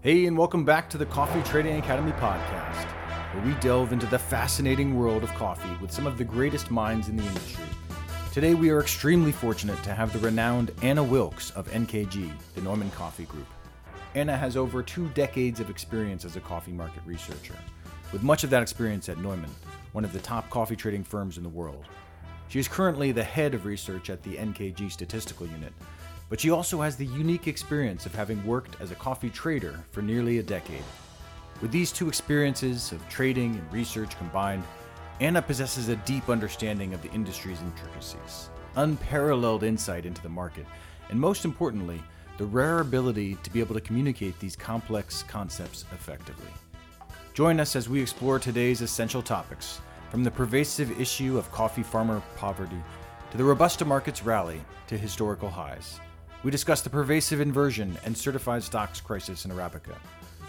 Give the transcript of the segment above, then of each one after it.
Hey, and welcome back to the Coffee Trading Academy podcast, where we delve into the fascinating world of coffee with some of the greatest minds in the industry. Today, we are extremely fortunate to have the renowned Ana Wilks of NKG, the Neumann Kaffee Gruppe. Ana has over two decades of experience as a coffee market researcher, with much of that experience at Neumann, one of the top coffee trading firms in the world. She is currently the head of research at the NKG Statistical Unit, but she also has the unique experience of having worked as a coffee trader for nearly a decade. With these two experiences of trading and research combined, Ana possesses a deep understanding of the industry's intricacies, unparalleled insight into the market, and most importantly, the rare ability to be able to communicate these complex concepts effectively. Join us as we explore today's essential topics, from the pervasive issue of coffee farmer poverty to the Robusta market's rally to historical highs. We discuss the pervasive inversion and certified stocks crisis in Arabica,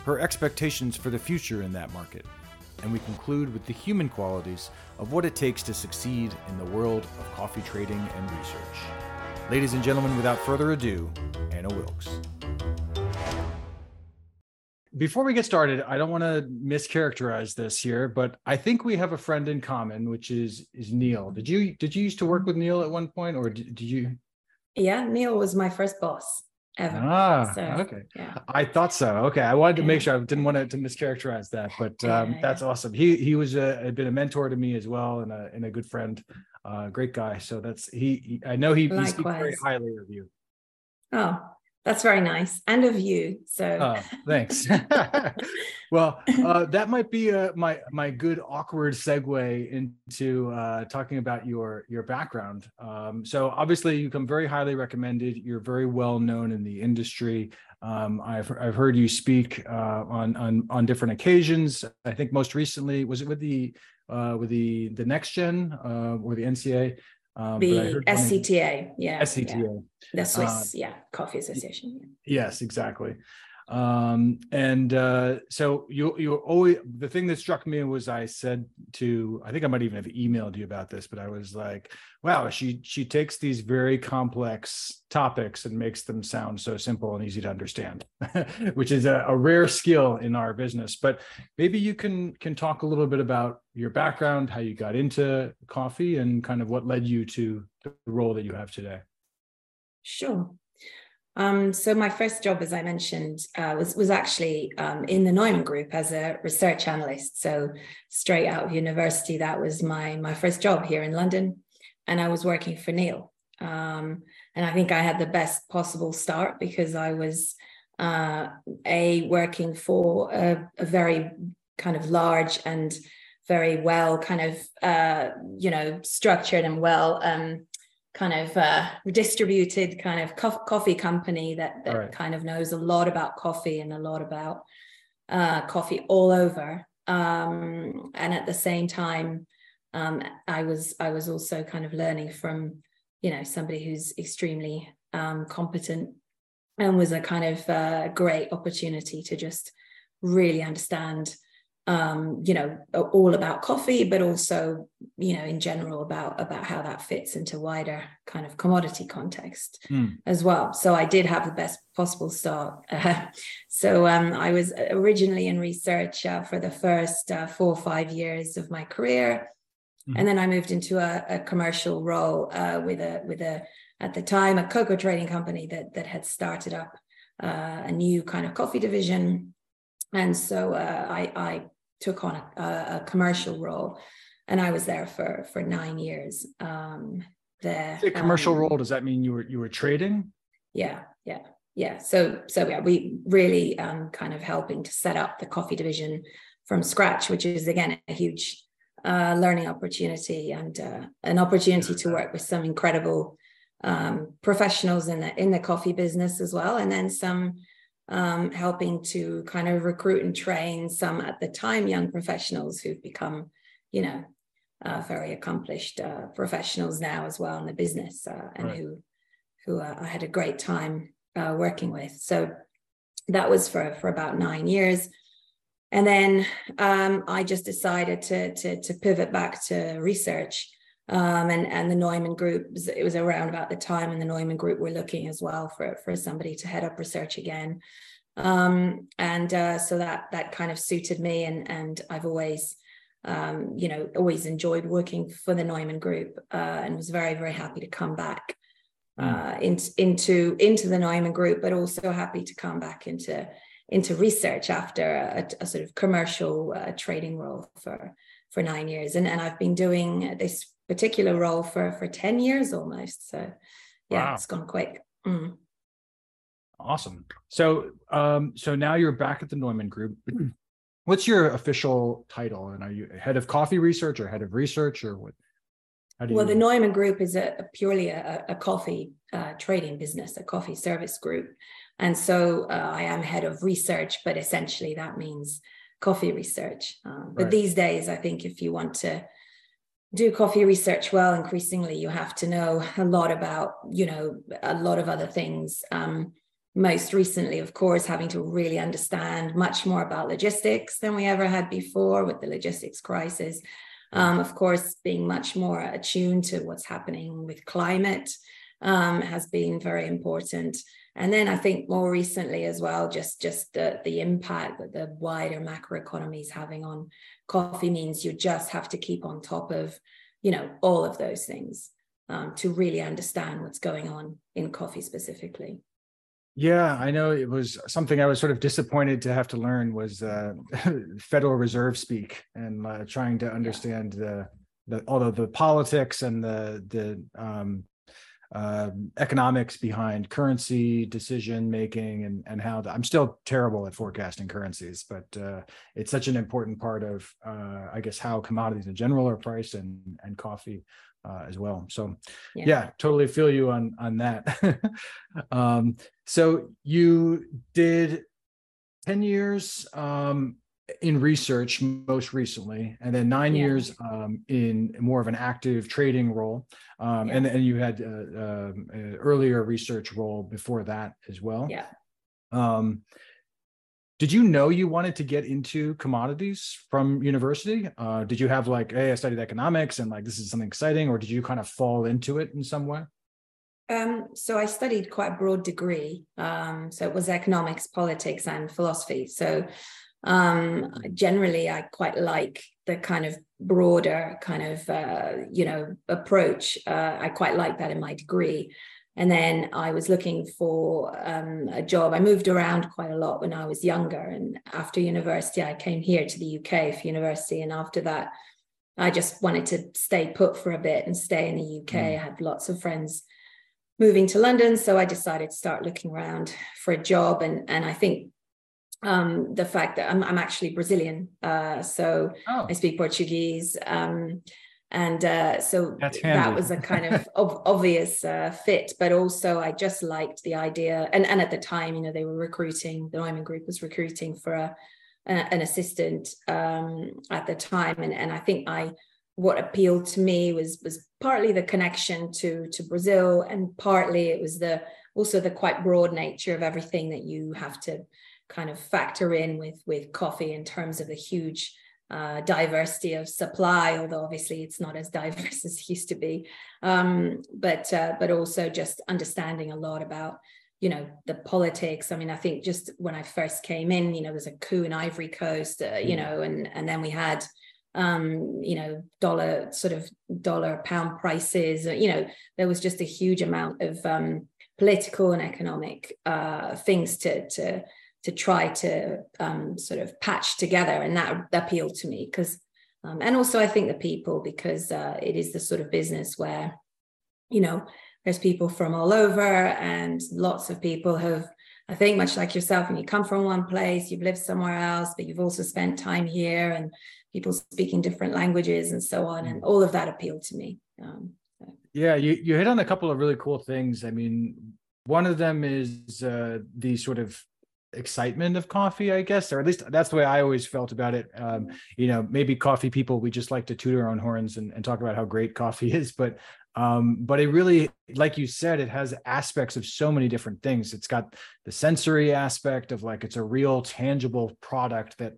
her expectations for the future in that market, and we conclude with the human qualities of what it takes to succeed in the world of coffee trading and research. Ladies and gentlemen, without further ado, Ana Wilks. Before we get started, I don't want to mischaracterize this here, but I think we have a friend in common, which is is Neil. Did you did you used to work with Neil at one point, or did, did you? Yeah, Neil was my first boss ever. Ah, so, okay. Yeah. I thought so. Okay, I wanted to make sure I didn't want to, to mischaracterize that, but um, yeah, that's yeah. awesome. He he was a, had been a mentor to me as well, and a and a good friend, uh, great guy. So that's he. he I know he, he speaks very highly of you. Oh, that's very nice, and of you. So uh, thanks. well, uh, that might be uh, my my good awkward segue into uh, talking about your your background. Um, so obviously, you come very highly recommended. You're very well known in the industry. Um, I've I've heard you speak uh, on on on different occasions. I think most recently was it with the uh, with the the next gen or the NCA. Um, the SCTA, yeah. SCTA. Yeah. The Swiss, uh, yeah, Coffee Association. Yes, exactly. Um, and uh, so you you always the thing that struck me was I said to I think I might even have emailed you about this, but I was like, wow, she she takes these very complex topics and makes them sound so simple and easy to understand, which is a, a rare skill in our business. But maybe you can can talk a little bit about your background, how you got into coffee, and kind of what led you to the role that you have today. Sure. Um, so my first job, as I mentioned, uh, was was actually um, in the Neumann Group as a research analyst. So straight out of university, that was my my first job here in London, and I was working for Neil. Um, and I think I had the best possible start because I was uh, a working for a, a, very kind of large and very well kind of uh, you know structured and well um, kind of uh, distributed kind of co- coffee company that, that right. kind of knows a lot about coffee and a lot about uh, coffee all over. Um, and at the same time, um, I was I was also kind of learning from you know somebody who's extremely um, competent and was a kind of uh, great opportunity to just really understand um, you know, all about coffee, but also, you know, in general about about how that fits into wider kind of commodity context mm. as well. So I did have the best possible start. Uh, so um, I was originally in research uh, for the first uh, four or five years of my career, mm. and then I moved into a, a commercial role uh, with a with a at the time a cocoa trading company that that had started up uh, a new kind of coffee division and so uh, I, I, took on a, a, commercial role, and I was there for for nine years. Um, there, a commercial um, role does that mean you were you were trading? Yeah, yeah, yeah. So so yeah, we really um, kind of helping to set up the coffee division from scratch, which is again a huge uh, learning opportunity and uh, an opportunity to work with some incredible um, professionals in the in the coffee business as well, and then some um, helping to kind of recruit and train some at the time young professionals who've become, you know, uh, very accomplished uh, professionals now as well in the business, uh, and right. who who uh, I had a great time uh, working with. So that was for for about nine years, and then um, I just decided to, to to pivot back to research. Um, and and the Neumann Group it was around about the time, and the Neumann Group were looking as well for for somebody to head up research again. Um, and uh, so that that kind of suited me, and and I've always, um, you know, always enjoyed working for the Neumann Group, uh, and was very very happy to come back hmm. uh, into into into the Neumann Group, but also happy to come back into into research after a, a sort of commercial uh, trading role for for nine years, and and I've been doing this particular role for for ten years almost. So yeah, wow. it's gone quick. Mm. Awesome. So, um, so now you're back at the Neumann Group. What's your official title? And are you head of coffee research or head of research or what? well, you... the Neumann Group is a, a purely a, a coffee uh, trading business, a coffee service group, and so uh, I am head of research. But essentially, that means coffee research. Um, but right. these days, I think if you want to do coffee research well, increasingly you have to know a lot about, you know, a lot of other things. Um, most recently, of course, having to really understand much more about logistics than we ever had before with the logistics crisis. Um, of course, being much more attuned to what's happening with climate um, has been very important. And then I think more recently as well, just just the the impact that the wider macroeconomy is having on coffee means you just have to keep on top of, you know, all of those things um, to really understand what's going on in coffee specifically. Yeah, I know it was something I was sort of disappointed to have to learn was uh, Federal Reserve speak and uh, trying to understand the the all of the politics and the the um, uh, economics behind currency decision making and and how the, I'm still terrible at forecasting currencies, but uh, it's such an important part of uh, I guess how commodities in general are priced and and coffee uh, as well. So yeah. yeah. totally feel you on on that. um, so you did 10 years um, in research most recently, and then nine yeah. years um, in more of an active trading role. Um, yeah. and then you had uh, uh, an earlier research role before that as well. Yeah. Um, did you know you wanted to get into commodities from university? Uh, did you have like, hey, I studied economics and like this is something exciting, or did you kind of fall into it in some way? Um, so I studied quite a broad degree. Um, so it was economics, politics, and philosophy. So um, generally, I quite like the kind of broader kind of uh, you know approach. Uh, I quite like that in my degree. And then I was looking for um, a job. I moved around quite a lot when I was younger. And after university, I came here to the UK for university. And after that, I just wanted to stay put for a bit and stay in the UK. Mm. I had lots of friends moving to London. So I decided to start looking around for a job. And, and I think um, the fact that I'm, I'm actually Brazilian, uh, so oh. I speak Portuguese. Um, and uh, so that was a kind of ob- obvious uh, fit but also i just liked the idea and, and at the time you know they were recruiting the neumann group was recruiting for a, a an assistant um, at the time and, and i think i what appealed to me was was partly the connection to to brazil and partly it was the also the quite broad nature of everything that you have to kind of factor in with with coffee in terms of the huge uh, diversity of supply, although obviously it's not as diverse as it used to be. Um, but uh, but also just understanding a lot about you know the politics. I mean, I think just when I first came in, you know, there was a coup in Ivory Coast, uh, you mm. know, and and then we had um you know dollar sort of dollar pound prices you know there was just a huge amount of um political and economic uh things to to to try to um, sort of patch together and that appealed to me because um, and also i think the people because uh, it is the sort of business where you know there's people from all over and lots of people have i think much like yourself when you come from one place you've lived somewhere else but you've also spent time here and people speaking different languages and so on and mm. all of that appealed to me um, so. yeah you, you hit on a couple of really cool things i mean one of them is uh, the sort of excitement of coffee i guess or at least that's the way i always felt about it. Um, you know maybe coffee people we just like to toot our own horns and, and talk about how great coffee is but um, but it really like you said it has aspects of so many different things. It's got the sensory aspect of like it's a real tangible product that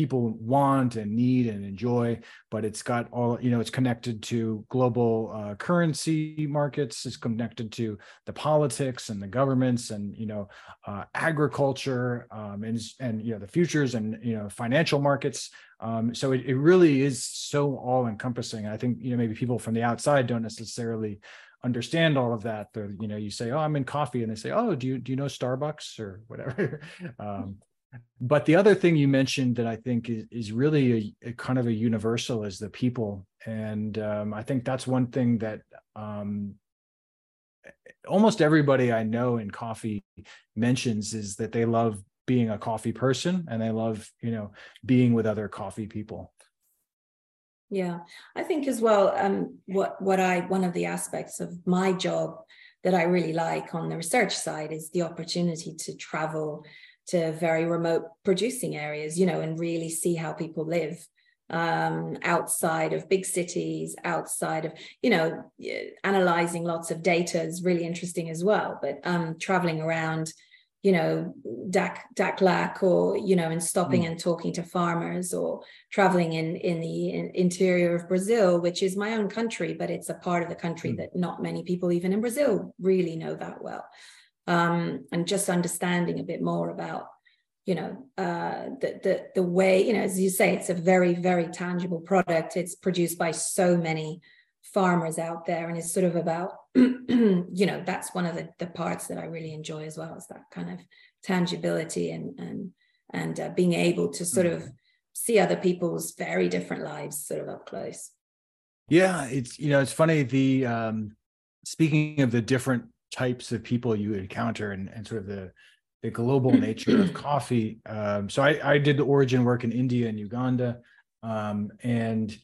people want and need and enjoy but it's got all you know it's connected to global uh, currency markets. It's connected to the politics and the governments and you know uh, agriculture um, and and you know the futures and you know financial markets. Um, so it, it really is so all encompassing i think you know maybe people from the outside don't necessarily understand all of that. They're, you know you say oh i'm in coffee and they say oh do you do you know starbucks or whatever? Um, but the other thing you mentioned that I think is, is really a, a kind of a universal is the people. And um, I think that's one thing that um, almost everybody I know in coffee mentions is that they love being a coffee person and they love, you know, being with other coffee people. Yeah, I think as well. Um, what what I one of the aspects of my job that I really like on the research side is the opportunity to travel to very remote producing areas, you know, and really see how people live um, outside of big cities, outside of, you know, analyzing lots of data is really interesting as well. But um, traveling around, you know, Dak Daklak or, you know, and stopping mm. and talking to farmers or traveling in, in the interior of Brazil, which is my own country, but it's a part of the country mm. that not many people, even in Brazil, really know that well um, and just understanding a bit more about you know uh, the, the the way you know as you say it's a very very tangible product. It's produced by so many farmers out there and it's sort of about you know that's one of the, the parts that i really enjoy as well is that kind of tangibility and and and uh, being able to sort of see other people's very different lives sort of up close. Yeah it's you know it's funny the um speaking of the different types of people you encounter and, and sort of the the global nature of coffee. Um, so I, I did the origin work in India and Uganda, um, and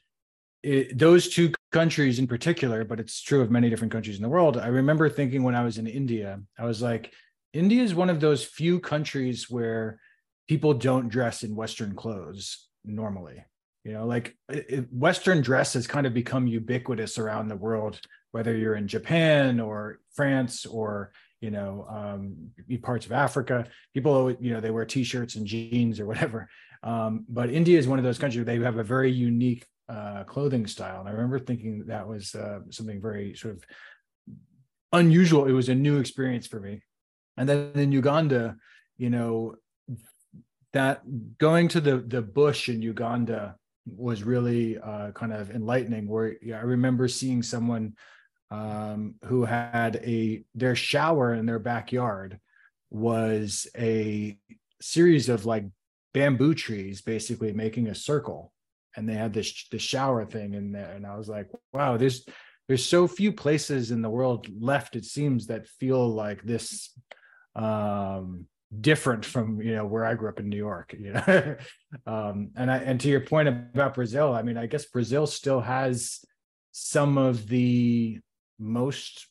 it, those two countries in particular, but it's true of many different countries in the world. I remember thinking when I was in India, I was like, India is one of those few countries where people don't dress in Western clothes normally. You know, like it, Western dress has kind of become ubiquitous around the world whether you're in Japan or France or you know um, parts of Africa, people you know they wear t-shirts and jeans or whatever. Um, but India is one of those countries where they have a very unique uh, clothing style, and I remember thinking that was uh, something very sort of unusual. It was a new experience for me. And then in Uganda, you know, that going to the the bush in Uganda was really uh, kind of enlightening. Where yeah, I remember seeing someone um, who had a their shower in their backyard was a series of like bamboo trees basically making a circle. And they had this the shower thing in there. And i was like wow there's there's so few places in the world left it seems that feel like this um different from you know where i grew up in new york you know? Um and i and to your point about brazil i mean i guess brazil still has some of the most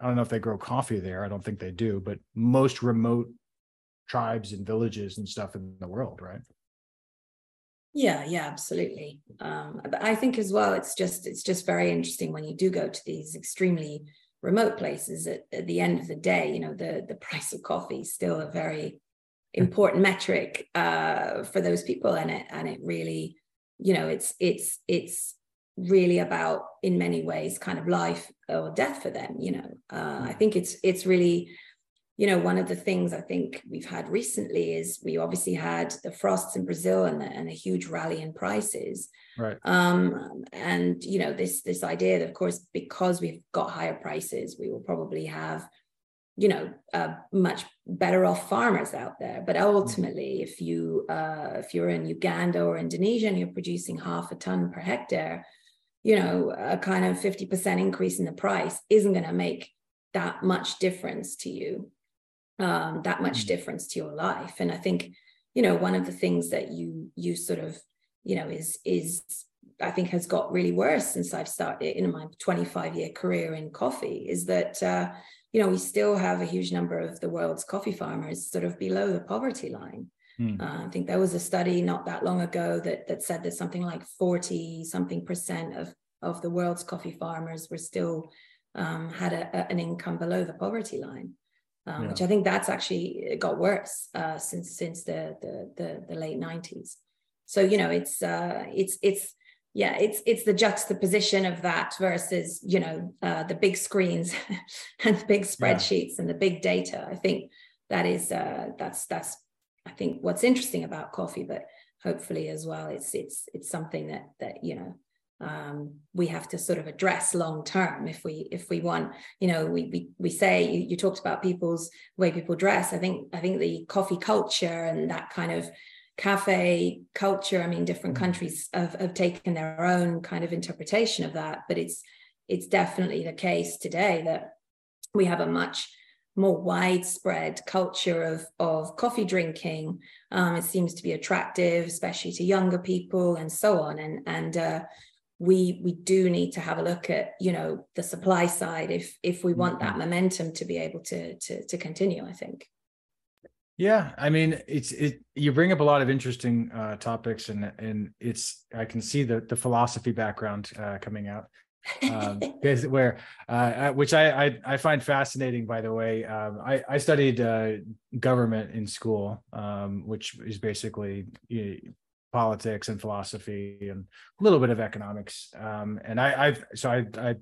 I don't know if they grow coffee there. I don't think they do, but most remote tribes and villages and stuff in the world, right? Yeah, yeah, absolutely. Um, but I think as well, it's just it's just very interesting when you do go to these extremely remote places. At, at the end of the day, you know, the the price of coffee is still a very important metric uh, for those people, and it and it really, you know, it's it's it's really about in many ways kind of life or death for them you know uh, i mm. think it's it's really you know one of the things i think we've had recently is we obviously had the frosts in brazil and, the, and a huge rally in prices right um and you know this this idea that of course because we've got higher prices we will probably have you know uh, much better off farmers out there but mm. ultimately if you uh, if you're in uganda or indonesia and you're producing half a ton per hectare you know, a kind of 50% increase in the price isn't going to make that much difference to you, um, that much mm-hmm. difference to your life. And I think, you know, one of the things that you you sort of, you know, is is I think has got really worse since I've started in my 25 year career in coffee is that uh, you know we still have a huge number of the world's coffee farmers sort of below the poverty line. Mm. Uh, I think there was a study not that long ago that that said that something like 40 something percent of of the world's coffee farmers were still um, had a, a, an income below the poverty line, um, yeah. which I think that's actually got worse uh, since since the, the, the the late 90s. so you know it's uh it's it's yeah it's it's the juxtaposition of that versus you know uh, the big screens and the big spreadsheets yeah. and the big data i think that is uh, that's that's i think what's interesting about coffee but hopefully as well it's it's it's something that that you know um, we have to sort of address long term if we if we want you know we we, we say you, you talked about people's way people dress i think i think the coffee culture and that kind of cafe culture i mean different mm-hmm. countries have, have taken their own kind of interpretation of that but it's it's definitely the case today that we have a much more widespread culture of, of coffee drinking. Um, it seems to be attractive, especially to younger people and so on. And, and uh, we, we do need to have a look at, you know, the supply side if, if we want that mm-hmm. momentum to be able to, to, to continue, I think. Yeah, I mean, it's it. You bring up a lot of interesting uh, topics, and and it's I can see the the philosophy background uh, coming out, um, where uh, which I, I, I find fascinating. By the way, um, I I studied uh, government in school, um, which is basically you know, politics and philosophy and a little bit of economics. Um, and I I've so I I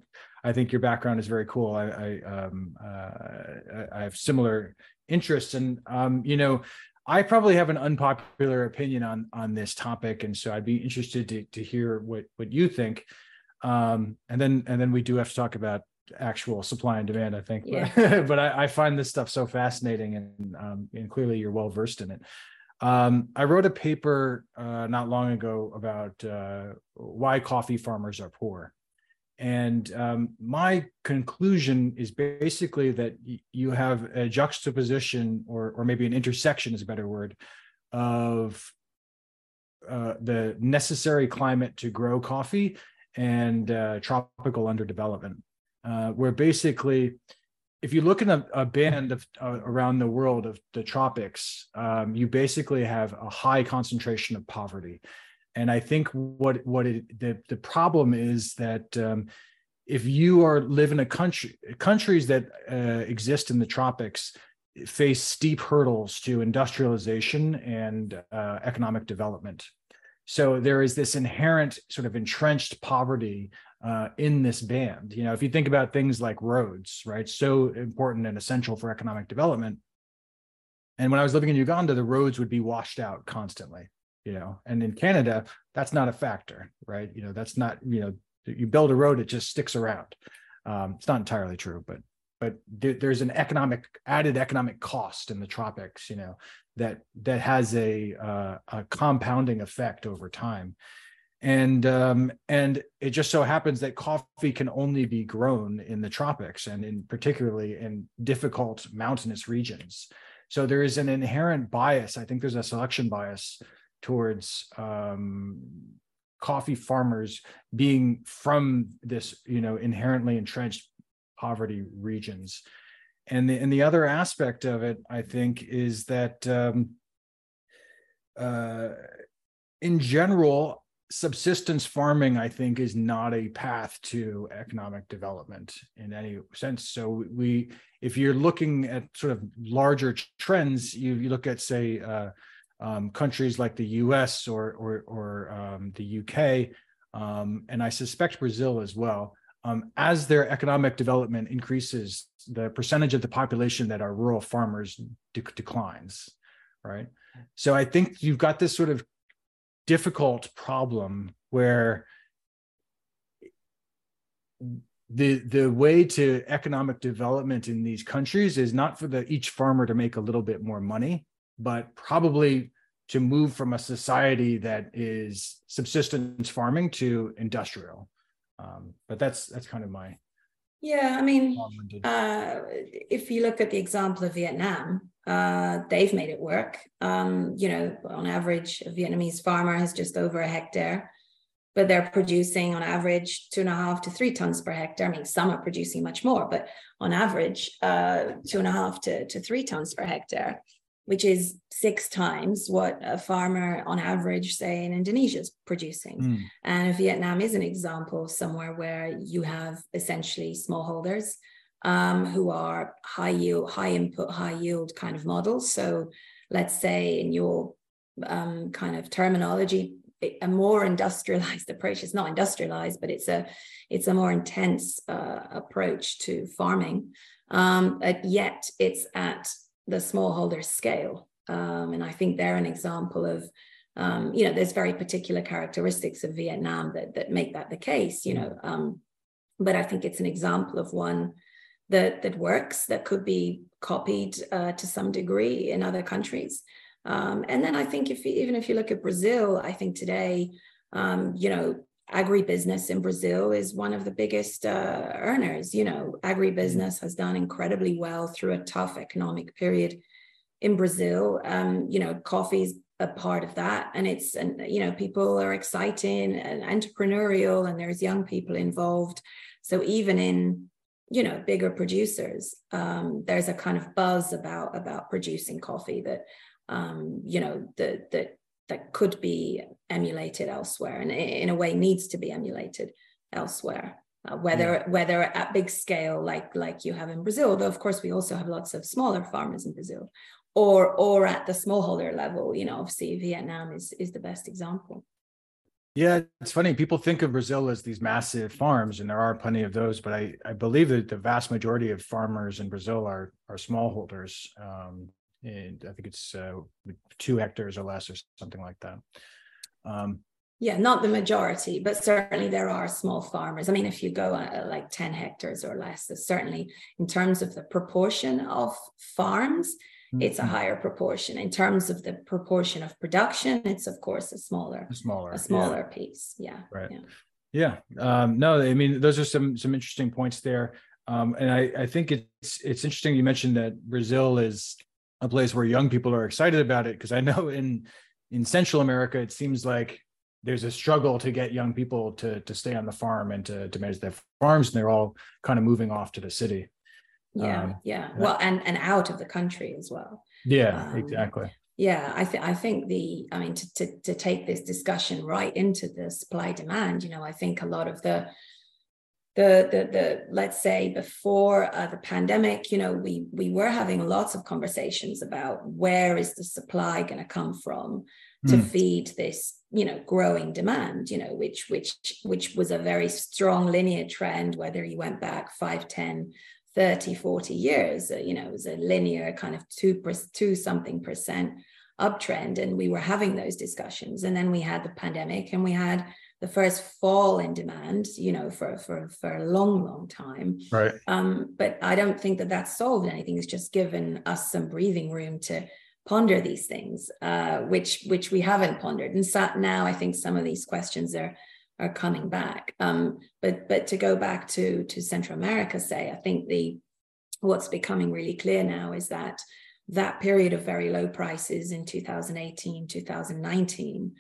I think your background is very cool. I I um, uh, I have similar interests and um, you know i probably have an unpopular opinion on on this topic and so i'd be interested to, to hear what what you think um, and then and then we do have to talk about actual supply and demand i think. Yeah. but, but I, I, find this stuff so fascinating and um, and clearly you're well versed in it. Um, i wrote a paper uh, not long ago about uh, why coffee farmers are poor. And um, my conclusion is basically that y- you have a juxtaposition, or, or maybe an intersection is a better word, of uh, the necessary climate to grow coffee and uh, tropical underdevelopment, uh, where basically, if you look in a, a band of uh, around the world of the tropics, um, you basically have a high concentration of poverty and I think what what it, the the problem is that um, if you are live in a country countries that uh, exist in the tropics face steep hurdles to industrialization and uh, economic development. So there is this inherent sort of entrenched poverty uh, in this band. You know, if you think about things like roads, right, so important and essential for economic development. And when I was living in Uganda, the roads would be washed out constantly you know and in canada that's not a factor right you know that's not you know you build a road it just sticks around um, it's not entirely true but but there's an economic added economic cost in the tropics you know that that has a uh, a compounding effect over time and um, and it just so happens that coffee can only be grown in the tropics and in particularly in difficult mountainous regions so there is an inherent bias i think there's a selection bias towards um, coffee farmers being from this, you know, inherently entrenched poverty regions. And the, and the other aspect of it, I think, is that um, uh, in general, subsistence farming, I think, is not a path to economic development in any sense. So we, if you're looking at sort of larger trends, you, you look at, say, uh, um, countries like the U.S. or or, or um, the U.K. Um, and I suspect Brazil as well. Um, as their economic development increases, the percentage of the population that are rural farmers de- declines, right? So I think you've got this sort of difficult problem where the the way to economic development in these countries is not for the each farmer to make a little bit more money but probably to move from a society that is subsistence farming to industrial. Um, but that's that's kind of my yeah. I mean, uh, if you look at the example of Vietnam, uh, they've made it work. Um, you know, on average, a Vietnamese farmer has just over a hectare, but they're producing on average two and a half to three tons per hectare. I mean, some are producing much more, but on average, uh, two and a half to, to three tons per hectare which is six times what a farmer on average, say in Indonesia, is producing. Mm. And Vietnam is an example somewhere where you have essentially smallholders um, who are high yield, high input, high yield kind of models. So let's say in your um, kind of terminology, a more industrialized approach. It's not industrialized, but it's a it's a more intense uh, approach to farming. Um, yet it's at the smallholder scale, um, and I think they're an example of um, you know there's very particular characteristics of Vietnam that that make that the case. You know, um, but I think it's an example of one that that works that could be copied uh, to some degree in other countries. Um, and then I think if you, even if you look at Brazil, I think today, um, you know, agribusiness in Brazil is one of the biggest uh, earners. You know, agribusiness has done incredibly well through a tough economic period in Brazil. Um, you know, coffee is a part of that, and it's and you know people are exciting and entrepreneurial, and there's young people involved. So even in you know bigger producers, um, there's a kind of buzz about about producing coffee that um, you know, that that that could be emulated elsewhere, and in a way needs to be emulated elsewhere. Uh, whether yeah. whether at big scale like like you have in Brazil, though of course we also have lots of smaller farmers in Brazil, or or at the smallholder level. You know, obviously Vietnam is is the best example. Yeah, it's funny. People think of Brazil as these massive farms, and there are plenty of those. But I, I believe that the vast majority of farmers in Brazil are are smallholders. Um, and I think it's uh, two hectares or less or something like that. Um, yeah, not the majority, but certainly there are small farmers. I mean, if you go uh, like 10 hectares or less, certainly in terms of the proportion of farms, mm-hmm. it's a mm-hmm. higher proportion. In terms of the proportion of production, it's of course a smaller, a smaller, a smaller yeah. piece. Yeah. Right. Yeah. Yeah. Um, no, I mean, those are some some interesting points there. Um, and I, I think it's it's interesting you mentioned that Brazil is a place where young people are excited about it because I know in in Central America it seems like there's a struggle to get young people to to stay on the farm and to to manage their farms and they're all kind of moving off to the city. Yeah, um, yeah. Well, and and out of the country as well. Yeah, um, exactly. Yeah, I think I think the I mean to, to to take this discussion right into the supply demand, you know, I think a lot of the the the the let's say before uh, the pandemic you know we we were having lots of conversations about where is the supply going to come from to mm. feed this you know growing demand you know which which which was a very strong linear trend whether you went back 5 10 30 40 years uh, you know it was a linear kind of 2 per, 2 something percent uptrend and we were having those discussions and then we had the pandemic and we had the first fall in demand, you know, for for for a long, long time. Right. Um, but I don't think that that's solved anything. It's just given us some breathing room to ponder these things, uh, which which we haven't pondered. And so now I think some of these questions are are coming back. Um, but but to go back to to Central America, say, I think the what's becoming really clear now is that that period of very low prices in 2018, 2019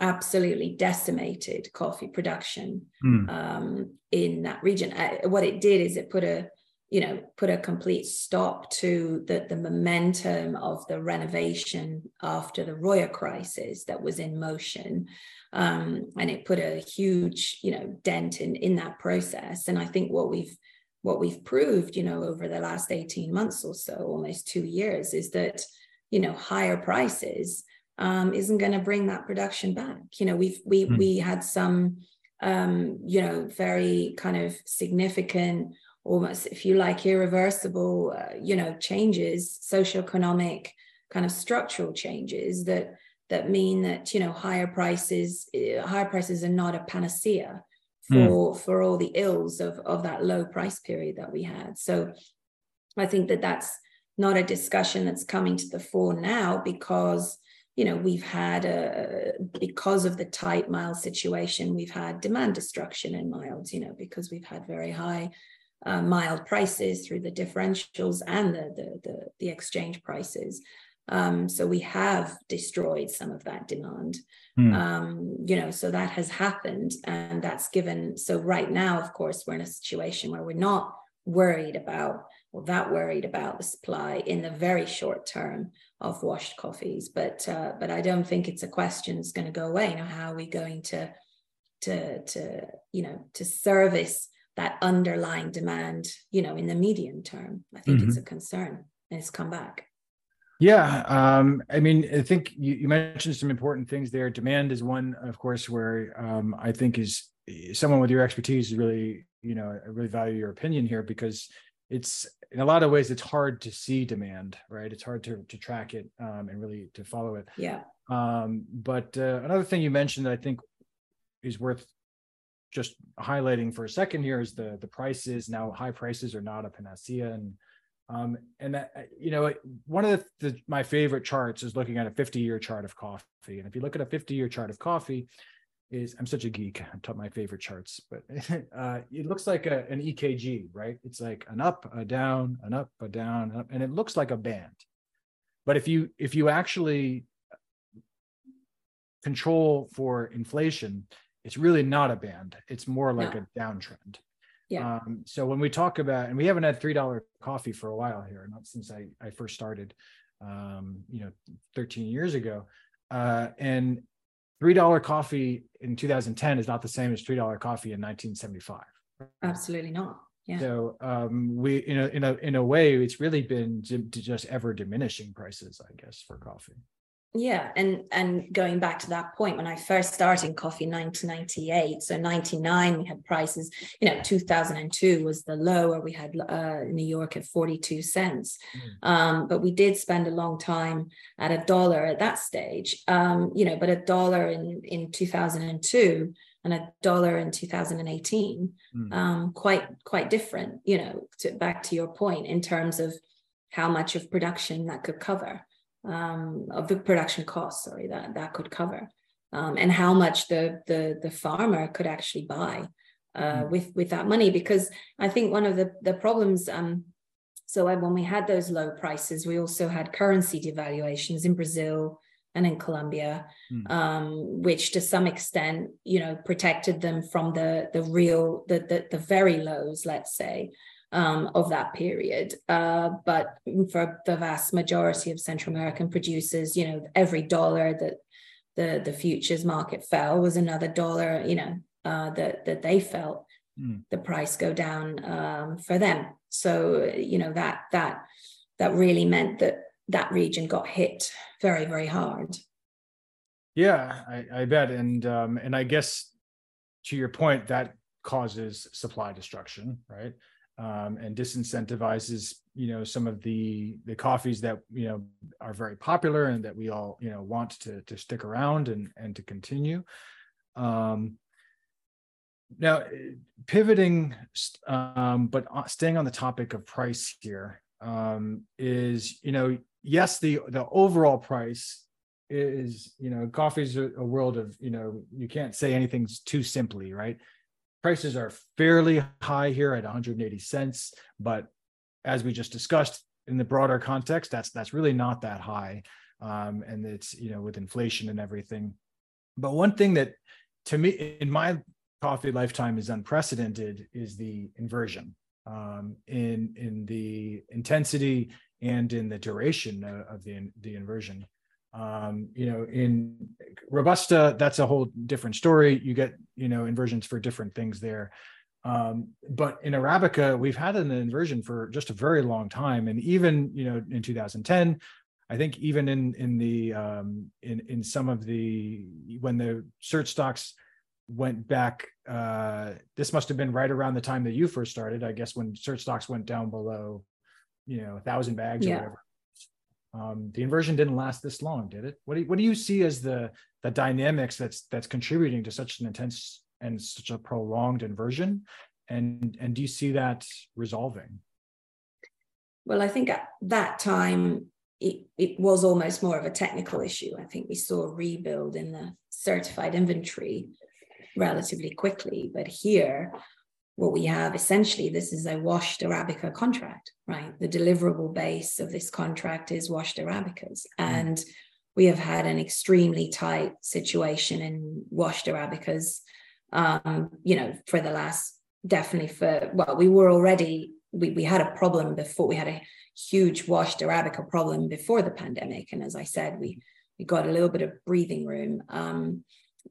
absolutely decimated coffee production mm. um, in that region. Uh, what it did is it put a you know put a complete stop to the the momentum of the renovation after the Roya crisis that was in motion. Um, and it put a huge you know dent in in that process and i think what we've what we've proved you know over the last 18 months or so almost two years is that you know higher prices um, isn't going to bring that production back. You know, we've we mm. we had some um, you know very kind of significant, almost if you like, irreversible uh, you know changes, socioeconomic kind of structural changes that that mean that you know higher prices uh, higher prices are not a panacea hmm. for mm. for all the ills of of that low price period that we had. So I think that that's not a discussion that's coming to the fore now because you know we've had a because of the tight mild situation we've had demand destruction in milds you know because we've had very high uh, mild prices through the differentials and the the the, the exchange prices um, so we have destroyed some of that demand mm. um, you know so that has happened and that's given so right now of course we're in a situation where we're not worried about or that worried about the supply in the very short term of washed coffees. But uh, but I don't think it's a question that's going to go away. You know, how are we going to to to you know to service that underlying demand? You know, in the medium term, I think mm-hmm. it's a concern, and it's come back. Yeah, um, I mean, I think you, you, mentioned some important things there. Demand is one, of course, where um, I think is someone with your expertise is really, you know, I really value your opinion here because it's in a lot of ways it's hard to see demand, right? It's hard to to track it um, and really to follow it. Yeah. Um, but uh, another thing you mentioned that I think is worth just highlighting for a second here is the the prices. Now, high prices are not a panacea, and um, and that, you know, one of the, the, my favorite charts is looking at a 50 year chart of coffee. And if you look at a 50 year chart of coffee, is I'm such a geek. I'm taught my favorite charts, but uh, it looks like a, an EKG, right? It's like an up, a down, an up, a down, up, and it looks like a band. But if you if you actually control for inflation, it's really not a band. It's more like a downtrend. Yeah. Um, so when we talk about, and we haven't had three dollar coffee for a while here, not since I I first started, um, you know, 13 years ago, uh, and three dollar coffee in 2010 is not the same as three dollar coffee in 1975. Absolutely not. Yeah. So um, we, in a in a in a way, it's really been just ever diminishing prices, I guess, for coffee yeah and and going back to that point when i first started in coffee 1998 so 99 we had prices you know 2002 was the low where we had uh, new york at 42 cents mm. um, but we did spend a long time at a dollar at that stage um, you know but a dollar in in 2002 and a dollar in 2018 mm. um, quite quite different you know to, back to your point in terms of how much of production that could cover um, of the production costs, sorry, that that could cover, um, and how much the the the farmer could actually buy uh, mm. with with that money. Because I think one of the the problems. Um, so when we had those low prices, we also had currency devaluations in Brazil and in Colombia, mm. um, which to some extent, you know, protected them from the the real the the, the very lows, let's say um, of that period. Uh, but for the vast majority of Central American producers, you know, every dollar that the the futures market fell was another dollar, you know, uh, that that they felt mm. the price go down um, for them. So you know that that that really meant that that region got hit very very hard. Yeah, I, I bet, and um, and I guess to your point, that causes supply destruction, right? Um, and disincentivizes you know some of the the coffees that you know are very popular and that we all you know want to to stick around and and to continue. Um, now pivoting um, but staying on the topic of price here um, is you know yes the the overall price is you know coffee is a, a world of you know you can't say anything's too simply right prices are fairly high here at 180 cents, but as we just discussed in the broader context, that's that's really not that high, um, and it's you know with inflation and everything. But one thing that to me in my coffee lifetime is unprecedented is the inversion um, in in the intensity and in the duration of the the inversion. Um, you know, in Robusta, that's a whole different story. You get, you know, inversions for different things there. Um, but in Arabica, we've had an inversion for just a very long time. And even, you know, in 2010, I think even in in the um, in in some of the when the cert stocks went back, uh, this must have been right around the time that you first started. I guess when cert stocks went down below, you know, a thousand bags yeah. or whatever um, the inversion didn't last this long, did it? What do you, what do you see as the the dynamics that's that's contributing to such an intense and such a prolonged inversion? And and do you see that resolving? Well, I think at that time it, it was almost more of a technical issue. I think we saw a rebuild in the certified inventory relatively quickly, but here what we have. Essentially this is a washed arabica contract right? The deliverable base of this contract is washed arabicas. Mm. and we have had an extremely tight situation in washed arabicas um, you know for the last definitely for well we were already we, we had a problem before we had a huge washed arabica problem before the pandemic. And as i said we we got a little bit of breathing room. Um,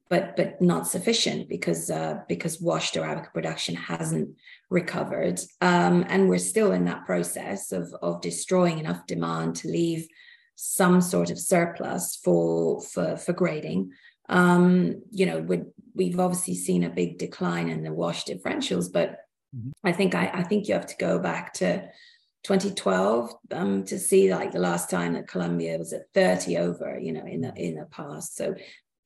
but but not sufficient because uh, because washed Arabica production hasn't recovered, um, and we're still in that process of of destroying enough demand to leave some sort of surplus for for for grading. Um, you know, we we've obviously seen a big decline in the wash differentials, but mm-hmm. I think I, I think you have to go back to 2012 um, to see like the last time that Colombia was at 30 over, you know, in the in the past. So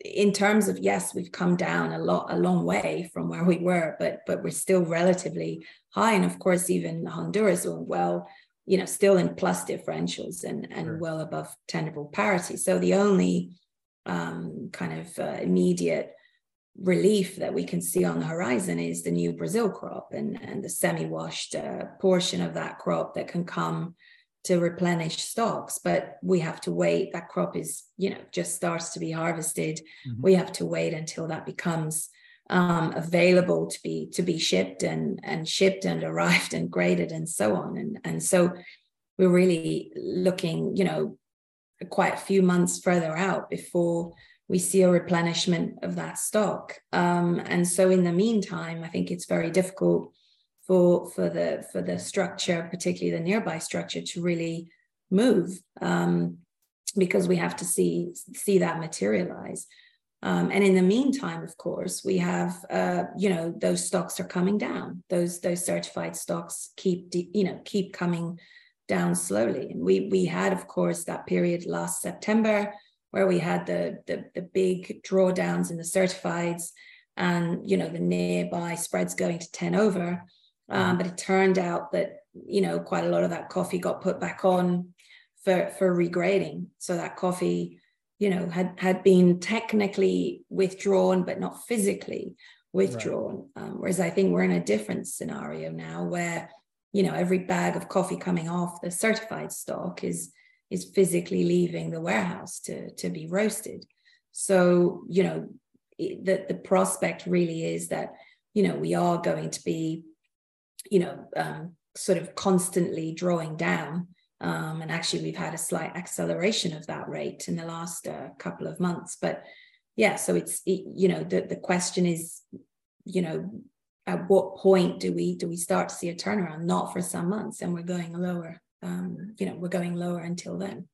in terms of yes, we've come down a lot, a long way from where we were, but but we're still relatively high. And of course, even Honduras, well, you know, still in plus differentials and, and sure. well above tenderable parity. So the only um, kind of uh, immediate relief that we can see on the horizon is the new Brazil crop and, and the semi-washed uh, portion of that crop that can come to replenish stocks. But we have to wait. That crop is, you know, just starts to be harvested. Mm-hmm. We have to wait until that becomes um, available to be to be shipped and and shipped and arrived and graded and so on and and so we're really looking you know quite a few months further out before we see a replenishment of that stock um, and so in the meantime i think it's very difficult for for the for the structure particularly the nearby structure to really move um, because we have to see see that materialize um, and in the meantime, of course, we have, uh, you know, those stocks are coming down. Those those certified stocks keep, de- you know, keep coming down slowly. And we we had, of course, that period last September where we had the the, the big drawdowns in the certifieds, and you know the nearby spreads going to ten over. Um, but it turned out that you know quite a lot of that coffee got put back on for for regrading. So that coffee you know had had been technically withdrawn but not physically withdrawn right. um, whereas i think we're in a different scenario now where you know every bag of coffee coming off the certified stock is is physically leaving the warehouse to to be roasted so you know the the prospect really is that you know we are going to be you know um, sort of constantly drawing down um, and actually, we've had a slight acceleration of that rate in the last uh, couple of months. But yeah, so it's it, you know the the question is, you know, at what point do we do we start to see a turnaround? Not for some months, and we're going lower. Um, you know, we're going lower until then.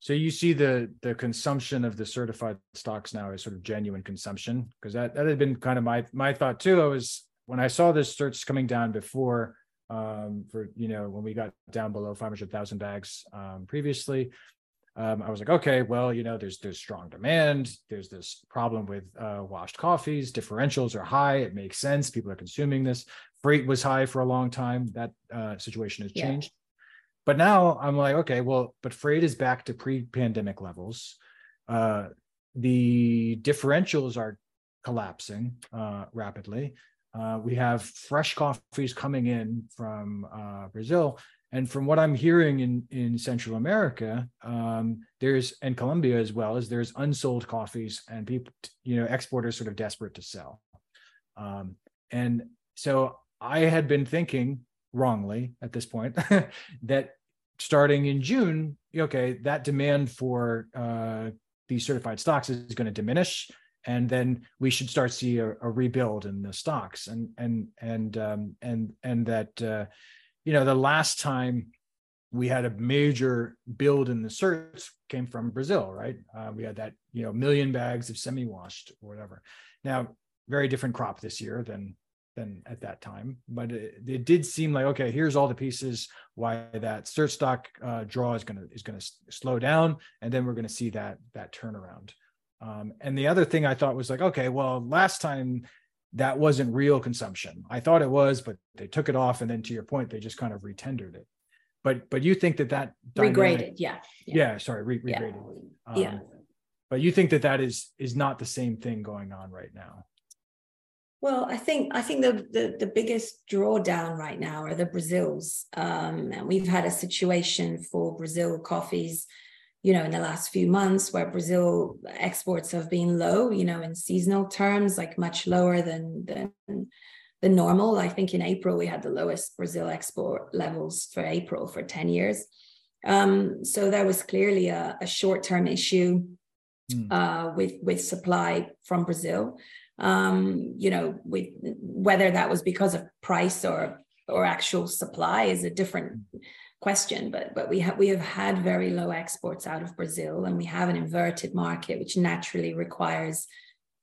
So you see the the consumption of the certified stocks now as sort of genuine consumption because that that had been kind of my my thought too. I was when I saw this search coming down before um, for you know when we got down below 500,000 bags um, previously. Um, I was like, okay, well, you know, there's there's strong demand. There's this problem with uh, washed coffees. Differentials are high. It makes sense. People are consuming this. Freight was high for a long time. That uh, situation has changed. Yeah. But now I'm like, okay, well, but freight is back to pre-pandemic levels. Uh, the differentials are collapsing uh, rapidly. Uh, we have fresh coffees coming in from uh, Brazil. And from what I'm hearing in, in Central America, um, there's and Colombia as well as there's unsold coffees and people, you know, exporters sort of desperate to sell. Um, and so I had been thinking wrongly at this point that starting in June, okay, that demand for uh, these certified stocks is going to diminish and then we should start see a, a rebuild in the stocks and and and um, and and that uh, you know the last time we had a major build in the certs came from Brazil, right? Uh, we had that you know million bags of semi-washed or whatever. Now, very different crop this year than than at that time, but it, it did seem like okay, here's all the pieces why that cert stock uh, draw is gonna is gonna slow down, and then we're gonna see that that turnaround. Um, and the other thing I thought was like, okay, well, last time that wasn't real consumption. I thought it was, but they took it off, and then to your point, they just kind of retendered it. But but you think that that dynamic, regraded, yeah, yeah, yeah sorry, re- regraded, yeah. Um, yeah. But you think that that is is not the same thing going on right now. Well, I think I think the, the, the biggest drawdown right now are the Brazils, um, and we've had a situation for Brazil coffees you know, in the last few months where Brazil exports have been low, you know, in seasonal terms, like much lower than than the normal. I think in April we had the lowest Brazil export levels for April for 10 years. Um, so that was clearly a, a short-term issue mm. uh, with with supply from Brazil. Um, you know, with whether that was because of price or or actual supply is a different question, but but we have we have had very low exports out of Brazil, and we have an inverted market, which naturally requires,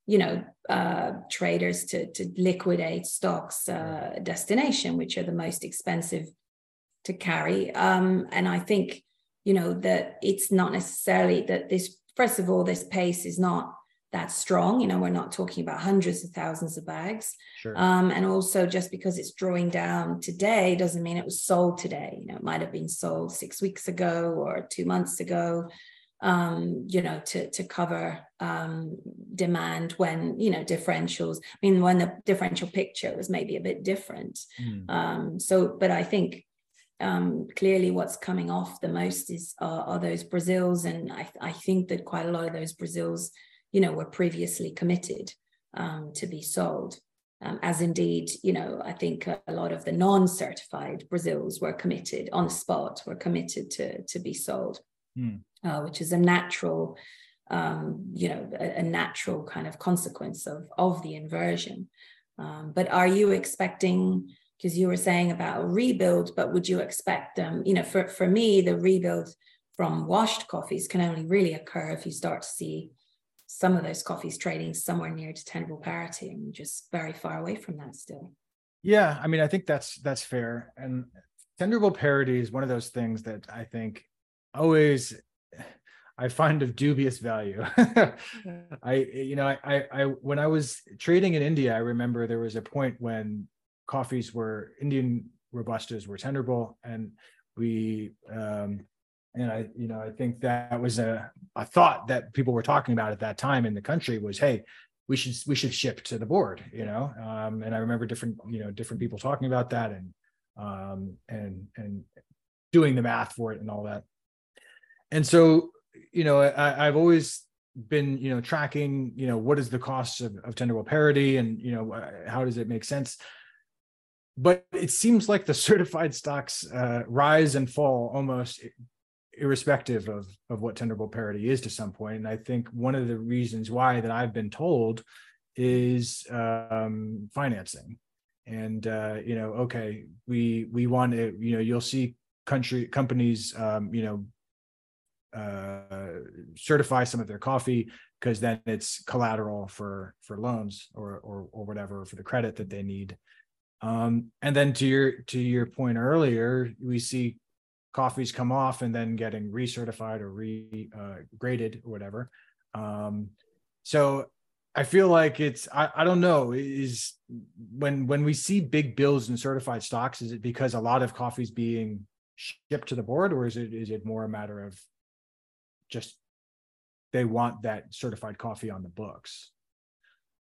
you know, uh, traders to to liquidate stocks uh, destination, which are the most expensive to carry. Um, and I think, you know, that it's not necessarily that this. First of all, this pace is not that strong. You know, we're not talking about hundreds of thousands of bags. Sure. Um, and also, just because it's drawing down today doesn't mean it was sold today. You know, it might have been sold six weeks ago or two months ago. Um, you know, to to cover um, demand when you know differentials. I mean, when the differential picture was maybe a bit different. Mm. Um, so, but I think um, clearly what's coming off the most is are, are those Brazils, and I, I think that quite a lot of those Brazils you know, were previously committed um, to be sold. Um, as indeed, you know, I think a lot of the non-certified Brazils were committed on the spot, were committed to to be sold, mm. uh, which is a natural, um, you know, a, a, natural kind of consequence of of the inversion. Um, but are you expecting? Because you were saying about a rebuild, but would you expect them? Um, you know, for for me, the rebuild from washed coffees can only really occur if you start to see some of those coffees trading somewhere near to tenderable parity and just very far away from that still. Yeah, I mean, I think that's that's fair. And tenderable parity is one of those things that I think always I find of dubious value. I, you know, I, I, when I was trading in India, I remember there was a point when coffees were Indian robustas were tenderable, and we um, and I, you know, I think that was a, a thought that people were talking about at that time in the country was, hey, we should we should ship to the board, you know. Um, and I remember different, you know, different people talking about that and um, and and doing the math for it and all that. And so, you know, I, I've always been, you know, tracking, you know, what is the cost of, of tenderable parity and you know how does it make sense but it seems like the certified stocks uh, rise and fall almost irrespective of of what tenderable parity is to some point. And i think one of the reasons why that i've been told is um, financing. And uh, you know okay we we want to you know you'll see country companies um, you know uh, certify some of their coffee because then it's collateral for for loans or or or whatever for the credit that they need. Um, and then to your to your point earlier we see coffees come off and then getting recertified or re-graded uh, or whatever. Um, so I feel like it's I, I don't know is when when we see big bills in certified stocks is it because a lot of coffees being shipped to the board or is it is it more a matter of just they want that certified coffee on the books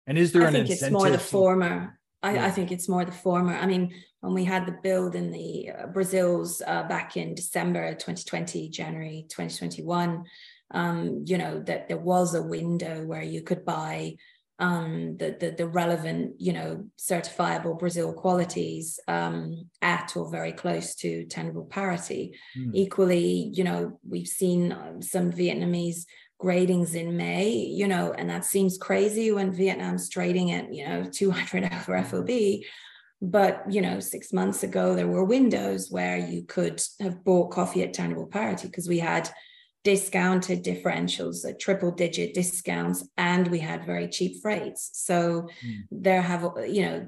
and is there I an think it's more the former I, yeah. I, think it's more the former. I mean, when we had the build in the uh, Brazils uh, back in December 2020, January 2021, um, you know, that there was a window where you could buy um, the, the, the relevant, you know, certifiable Brazil qualities um, at or very close to tenderable parity. Mm. Equally, you know, we've seen um, some Vietnamese gradings in May, you know, and that seems crazy when Vietnam's trading at, you know, 200 over. FOB. But, you know, six months ago, there were windows where you could have bought coffee at tenderable parity because we had discounted differentials, uh, triple digit discounts, and we had very cheap freights. So mm. there have, you know,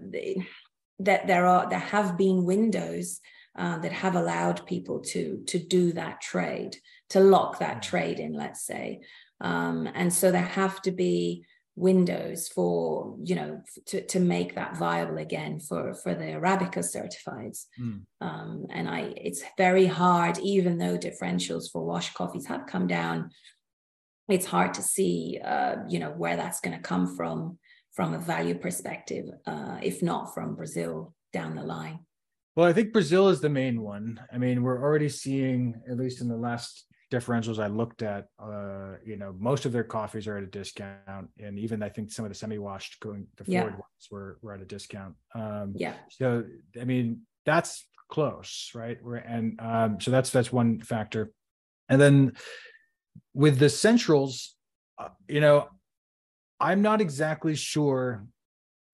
that there are, there have been windows uh, that have allowed people to, to do that trade to lock that trade in, let's say. Um, and so there have to be windows for you know to, to make that viable again for for the arabica certifieds mm. um, and i it's very hard even though differentials for wash coffees have come down it's hard to see uh, you know where that's going to come from from a value perspective uh, if not from brazil down the line well i think brazil is the main one i mean we're already seeing at least in the last differentials I looked at, uh, you know, most of their coffees are at a discount, and even I think some of the semi-washed going the yeah. forward ones were were at a discount. Um, yeah. So I mean, that's close, right? We're, and um, so that's that's one factor, and then with the centrals, uh, you know, I'm not exactly sure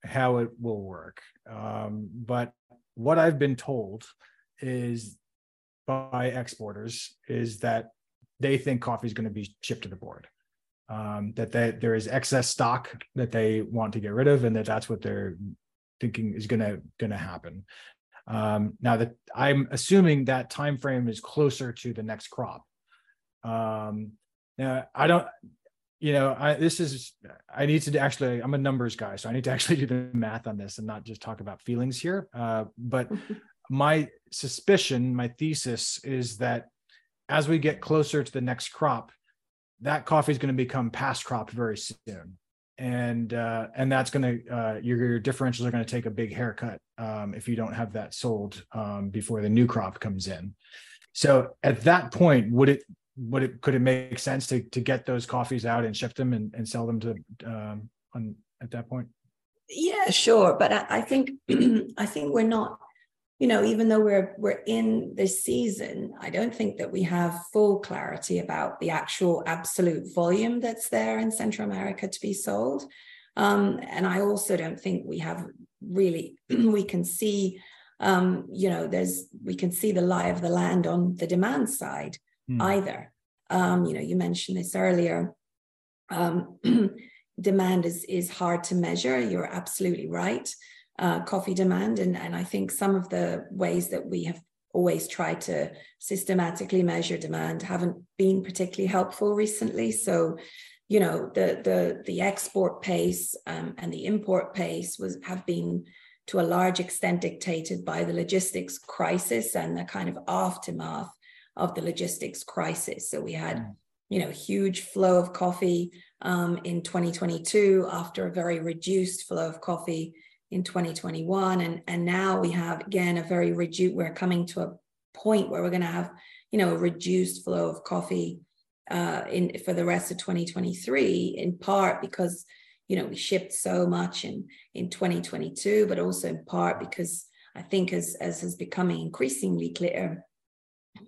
how it will work, um, but what I've been told is by exporters is that they think coffee is going to be shipped to the board. Um, that they, there is excess stock that they want to get rid of, and that that's what they're thinking is going to going to happen. Um, now that I'm assuming that time frame is closer to the next crop. Um, now I don't, you know, I this is I need to actually I'm a numbers guy, so I need to actually do the math on this and not just talk about feelings here. Uh, but my suspicion, my thesis is that as we get closer to the next crop, that coffee is going to become past crop very soon and uh, and that's going to uh, your, your differentials are going to take a big haircut um, if you don't have that sold um, before the new crop comes in. So at that point, would it would it could it make sense to to get those coffees out and ship them and, and sell them to um, on at that point? Yeah, sure, but I, I think I think we're not you know, even though we're we're in this season, I don't think that we have full clarity about the actual absolute volume that's there in Central America to be sold. Um, and I also don't think we have really we can see um, you know, there's we can see the lie of the land on the demand side mm. either. Um, you know, you mentioned this earlier. Um, demand is is hard to measure. You're absolutely right uh, coffee demand. And, and I think some of the ways that we have always tried to systematically measure demand haven't been particularly helpful recently. So, you know, the the the export pace um, and the import pace was have been to a large extent dictated by the logistics crisis and the kind of aftermath of the logistics crisis. So we had, mm. you know, huge flow of coffee um, in 2022 after a very reduced flow of coffee in 2021 and and now we have again a very reduced we're coming to a point where we're going to have you know a reduced flow of coffee uh, in for the rest of 2023 in part because you know we shipped so much in in 2022 but also in part because i think as as is becoming increasingly clear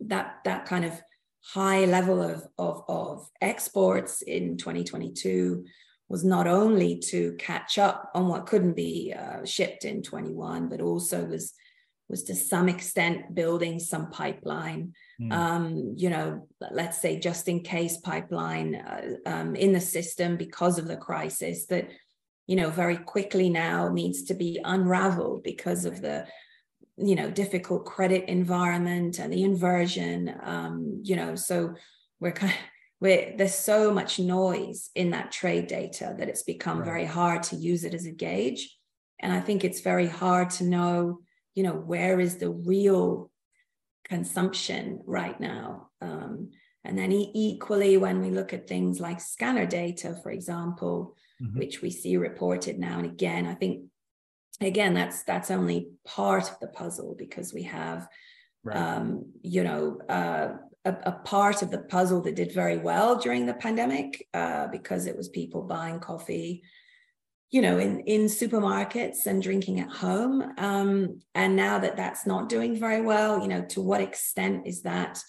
that that kind of high level of of, of exports in 2022 was not only to catch up on what couldn't be uh, shipped in 21, but also was was to some extent building some pipeline, mm. um, you know, let's say just in case pipeline uh, um, in the system because of the crisis that, you know, very quickly now needs to be unraveled because of the, you know, difficult credit environment and the inversion, um, you know, so we're kind of where there's so much noise in that trade data that it's become right. very hard to use it as a gauge and i think it's very hard to know you know where is the real consumption right now um, and then equally when we look at things like scanner data for example mm-hmm. which we see reported now and again i think again that's that's only part of the puzzle because we have right. um, you know uh, a, a, part of the puzzle that did very well during the pandemic uh, because it was people buying coffee you know in in supermarkets and drinking at home um, and now that that's not doing very well you know to what extent is that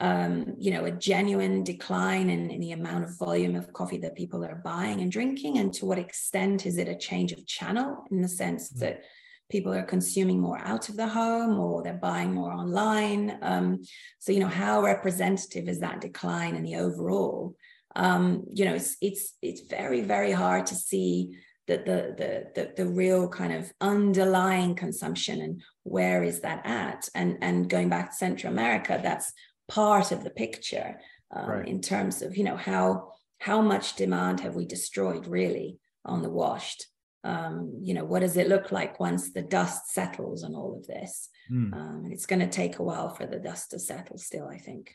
um, you know a genuine decline in, in the amount of volume of coffee that people are buying and drinking and to what extent is it a change of channel in the sense mm-hmm. that people are consuming more out of the home or they're buying more online. Um, so, you know, how representative is that decline in the overall? Um, you know, it's it's it's very very hard to see the, the the the the real kind of underlying consumption and where is that at? And and going back to Central America, that's part of the picture um, right. in terms of you know how how much demand have we destroyed really on the washed um, you know, what does it look like once the dust settles on all of this? Mm. Um, it's going to take a while for the dust to settle still, I think.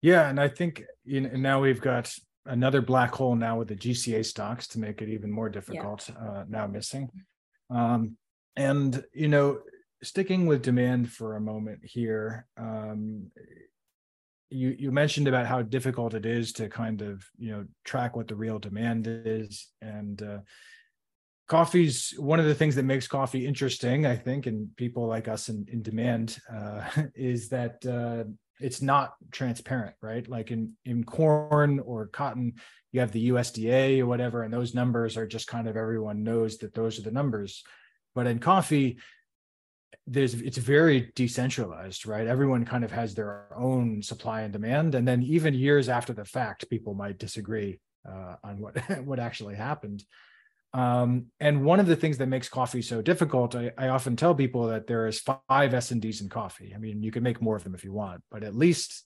Yeah. And I think you know, now we've got another black hole now with the GCA stocks to make it even more difficult yeah. uh, now missing. Um, and, you know, sticking with demand for a moment here, um, you you mentioned about how difficult it is to kind of you know track what the real demand is and uh, coffee's one of the things that makes coffee interesting, I think, and people like us in, in demand uh, is that uh, it's not transparent, right? Like in in corn or cotton, you have the USDA or whatever, and those numbers are just kind of everyone knows that those are the numbers. But in coffee, there's it's very decentralized, right? Everyone kind of has their own supply and demand, and then even years after the fact, people might disagree uh, on what what actually happened. Um, and one of the things that makes coffee so difficult, I, I often tell people that there is five S and Ds in coffee. I mean, you can make more of them if you want, but at least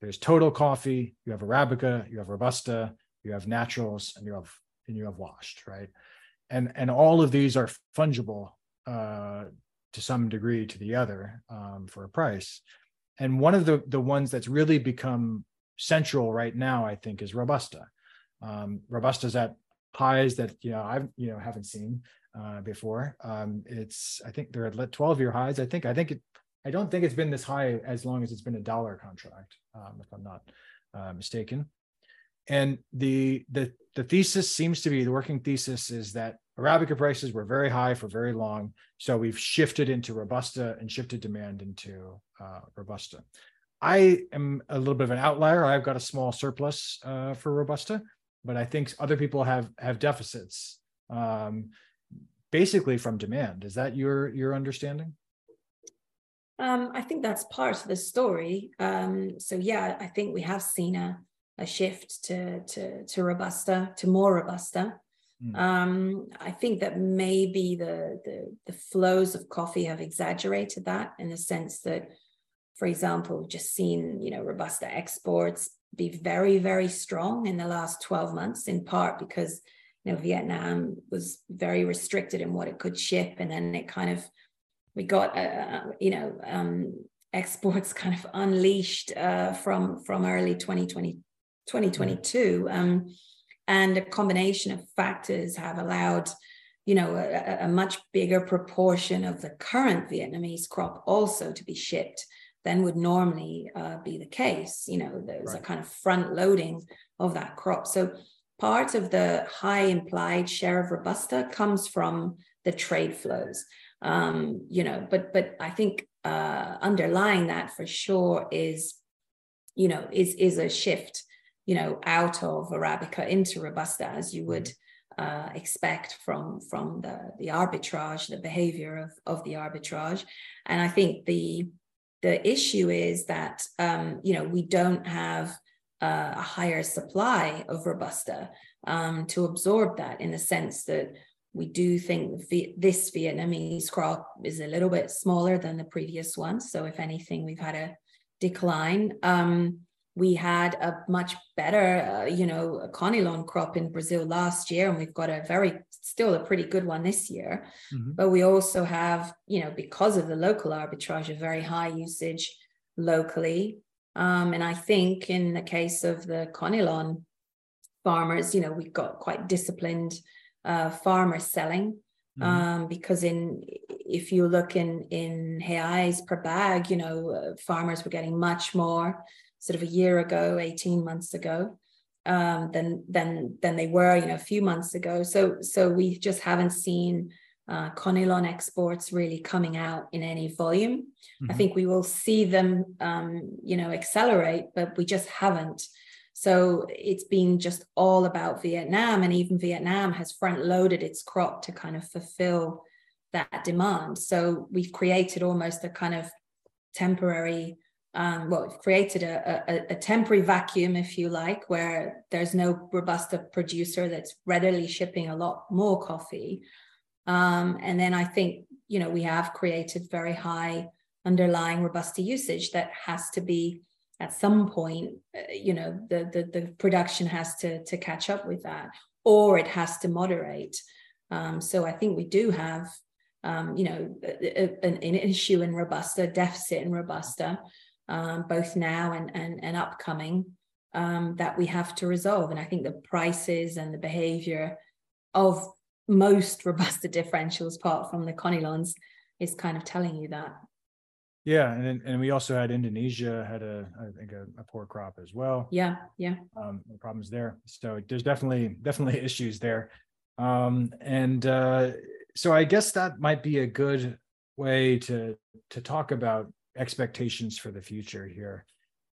there's total coffee, you have Arabica, you have Robusta, you have naturals, and you have and you have washed, right? And and all of these are fungible uh, to some degree to the other um, for a price. And one of the the ones that's really become central right now, I think, is Robusta. Um, is at highs that you know I've you know haven't seen uh, before. Um, it's I think they're at 12 year highs. I think I think it I don't think it's been this high as long as it's been a dollar contract, um, if I'm not uh, mistaken. And the the the thesis seems to be the working thesis is that Arabica prices were very high for very long, so we've shifted into Robusta and shifted demand into uh, Robusta. I am a little bit of an outlier. I've got a small surplus uh, for Robusta, but I think other people have have deficits, um, basically from demand. Is that your your understanding? Um, I think that's part of the story. Um, so yeah, I think we have seen a, a shift to to to robusta, to more robusta. Mm. Um, I think that maybe the, the the flows of coffee have exaggerated that in the sense that, for example, we've just seen you know robusta exports be very, very strong in the last 12 months, in part because you know Vietnam was very restricted in what it could ship, and then it kind of we got uh, uh you know um, exports kind of unleashed uh, from from early 2020 2022 um, and a combination of factors have allowed you know a, a, much bigger proportion of the current vietnamese crop also to be shipped than would normally uh, be the case. You know, there's right. a kind of front loading of that crop. So part of the high implied share of robusta comes from the trade flows. Um, you know, but but I think uh, underlying that for sure is, you know, is is a shift, you know, out of arabica into robusta as you would. Uh, expect from from the the arbitrage, the behavior of of the arbitrage, and I think the the issue is that um, you know we don't have uh, a higher supply of robusta um, to absorb that in the sense that we do think this Vietnamese crop is a little bit smaller than the previous one. So if anything, we've had a decline. Um, we had a much better, uh, you know, Conilon crop in Brazil last year, and we've got a very, still a pretty good one this year. Mm-hmm. But we also have, you know, because of the local arbitrage, a very high usage locally. Um, and I think in the case of the Conilon farmers, you know, we've got quite disciplined uh, farmers selling. Mm-hmm. Um, because in if you look in in reais per bag, you know, uh, farmers were getting much more sort of a year ago, 18 months ago, um, than than than they were, you know, a few months ago. So so we just haven't seen uh, Conilon exports really coming out in any volume. Mm-hmm. I think we will see them, um, you know, accelerate, but we just haven't. So it's been just all about Vietnam, and even Vietnam has front loaded its crop to kind of fulfill that demand. So we've created almost a kind of temporary um, well, we've created a, a, a, temporary vacuum, if you like, where there's no Robusta producer that's readily shipping a lot more coffee. Um, and then I think, you know, we have created very high underlying Robusta usage that has to be at some point, uh, you know, the, the, the production has to, to catch up with that, or it has to moderate. Um, so I think we do have, um, you know, an, an issue in Robusta, deficit in Robusta um, both now and, and, and upcoming, um, that we have to resolve. And I think the prices and the behavior of most robusta differentials, apart from the Conilons, is kind of telling you that. Yeah, and and we also had Indonesia had a I think a, a poor crop as well. Yeah, yeah. Um, problems there. So there's definitely definitely issues there, um, and uh, so I guess that might be a good way to to talk about expectations for the future here.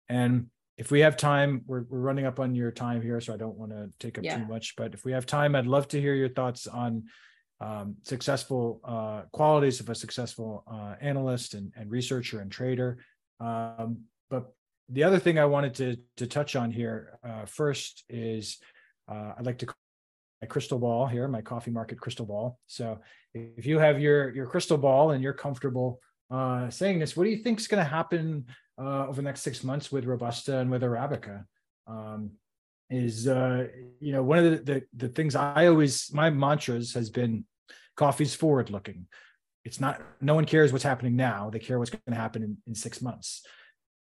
And if we have time, we're, we're running up on your time here, so I don't want to take up yeah. too much. But if we have time, I'd love to hear your thoughts on um, successful uh, qualities of a successful uh, analyst and, and, researcher and trader. Um, but the other thing I wanted to to touch on here uh, first is uh, I'd like to my crystal ball here, my coffee market crystal ball. So if you have your your crystal ball and you're comfortable uh, saying this, what do you think is going to happen uh, over the next six months with Robusta and with Arabica? Um, is uh, you know one of the, the the things I always my mantras has been coffee's forward looking. It's not no one cares what's happening now; they care what's going to happen in, in six months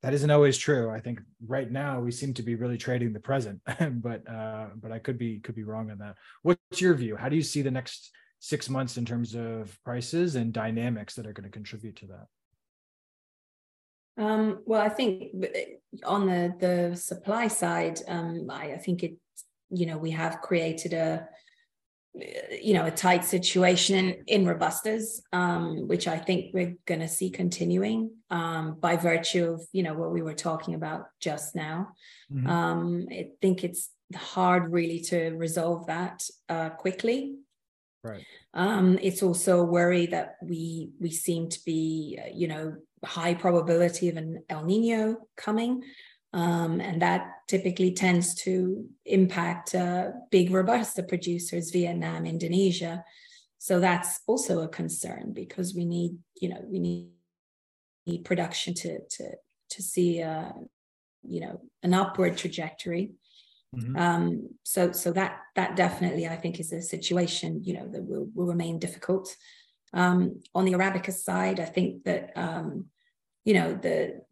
that isn't always true. I think right now we seem to be really trading the present, but uh, but I could be could be wrong on that. What's your view? How do you see the next six months in terms of prices and dynamics that are going to contribute to that? Um, well, I think on the the supply side, um, I, I think it you know we have created a you know a tight situation in, in robustas um, which i think we're going to see continuing um, by virtue of you know what we were talking about just now mm-hmm. um, i think it's hard really to resolve that uh, quickly right um, it's also a worry that we we seem to be you know high probability of an el nino coming um, and that typically tends to impact uh, big robusta producers, Vietnam, Indonesia. So that's also a concern because we need, you know, we need, need production to to to see, uh, you know, an upward trajectory. Mm-hmm. Um, so so that that definitely I think is a situation, you know, that will will remain difficult. Um, on the Arabica side, I think that um, you know the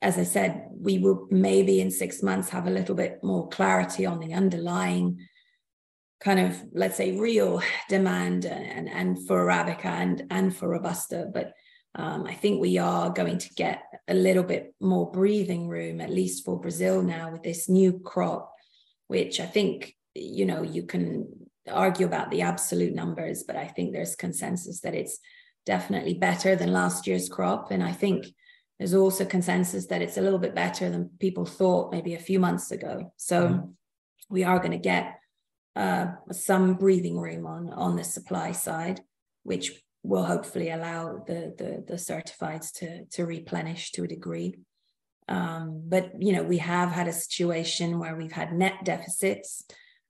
as I said, we will maybe in six months have a little bit more clarity on the underlying kind of, let's say, real demand and, and for Arabica and, and for Robusta. But um, I think we are going to get a little bit more breathing room, at least for Brazil now with this new crop, which I think, you know, you can argue about the absolute numbers, but I think there's consensus that it's definitely better than last year's crop. And I think there's also consensus that it's a little bit better than people thought maybe a few months ago. So mm. we are going to get uh, some breathing room on on the supply side, which will hopefully allow the the, the certifieds to to replenish to a degree. Um, but you know we have had a situation where we've had net deficits.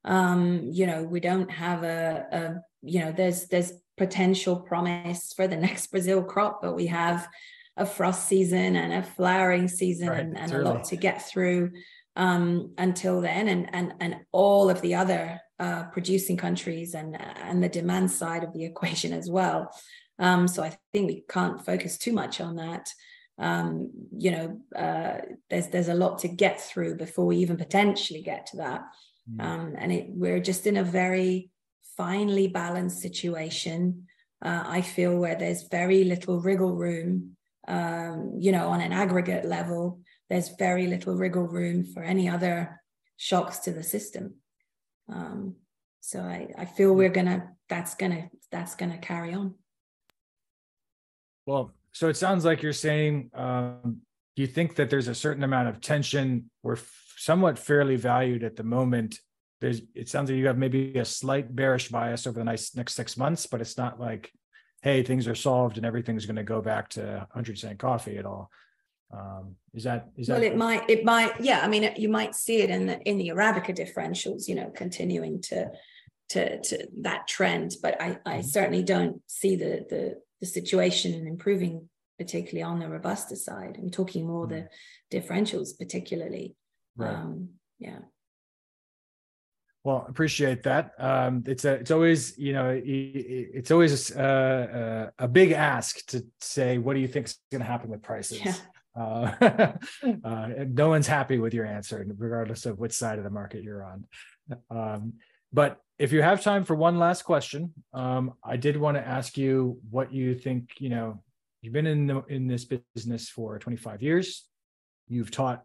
Um, you know we don't have a, a you know there's there's potential promise for the next Brazil crop, but we have a frost season and a flowering season right, and, and a lot to get through um, until then. And and and all of the other uh, producing countries and and the demand side of the equation as well. Um, so I think we can't focus too much on that um, you know uh, there's there's a lot to get through before we even potentially get to that mm. and it, we're just in a very finely balanced situation uh, I feel where there's very little wriggle room um, you know, on an aggregate level, there's very little wriggle room for any other shocks to the system. Um, so I, I feel we're gonna that's gonna that's gonna carry on. Well, so it sounds like you're saying um, you think that there's a certain amount of tension. We're f- somewhat fairly valued at the moment. There's it sounds like you have maybe a slight bearish bias over the next next six months, but it's not like hey, things are solved and everything's going to go back to 100 cent coffee at all. Um, is that is that? Well, it might it might yeah. I mean, you might see it in the in the Arabica differentials, you know, continuing to to to that trend. But I I mm-hmm. certainly don't see the the the situation and improving, particularly on the robusta side. I'm talking more mm-hmm. the differentials, particularly. Right. Um, yeah. Well, appreciate that. Um, it's a, it's always, you know, it's always a, uh, a, a big ask to say, what do you think is going to happen with prices? Yeah. Uh, uh, no one's happy with your answer, regardless of which side of the market you're on. Um, but if you have time for one last question, um, I did want to ask you what you think. You know, you've been in the, in this business for 25 years. You've taught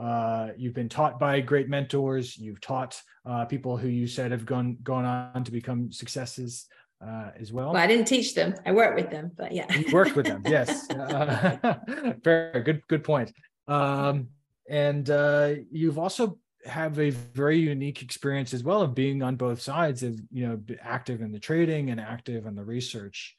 uh, you've been taught by great mentors. You've taught uh, people who you said have gone gone on to become successes uh, as well. Well, I didn't teach them. I worked with them, but yeah, you worked with them. Yes, uh, very good. Good point. Um, and uh, you've also have a very unique experience as well of being on both sides of you know active in the trading and active in the research.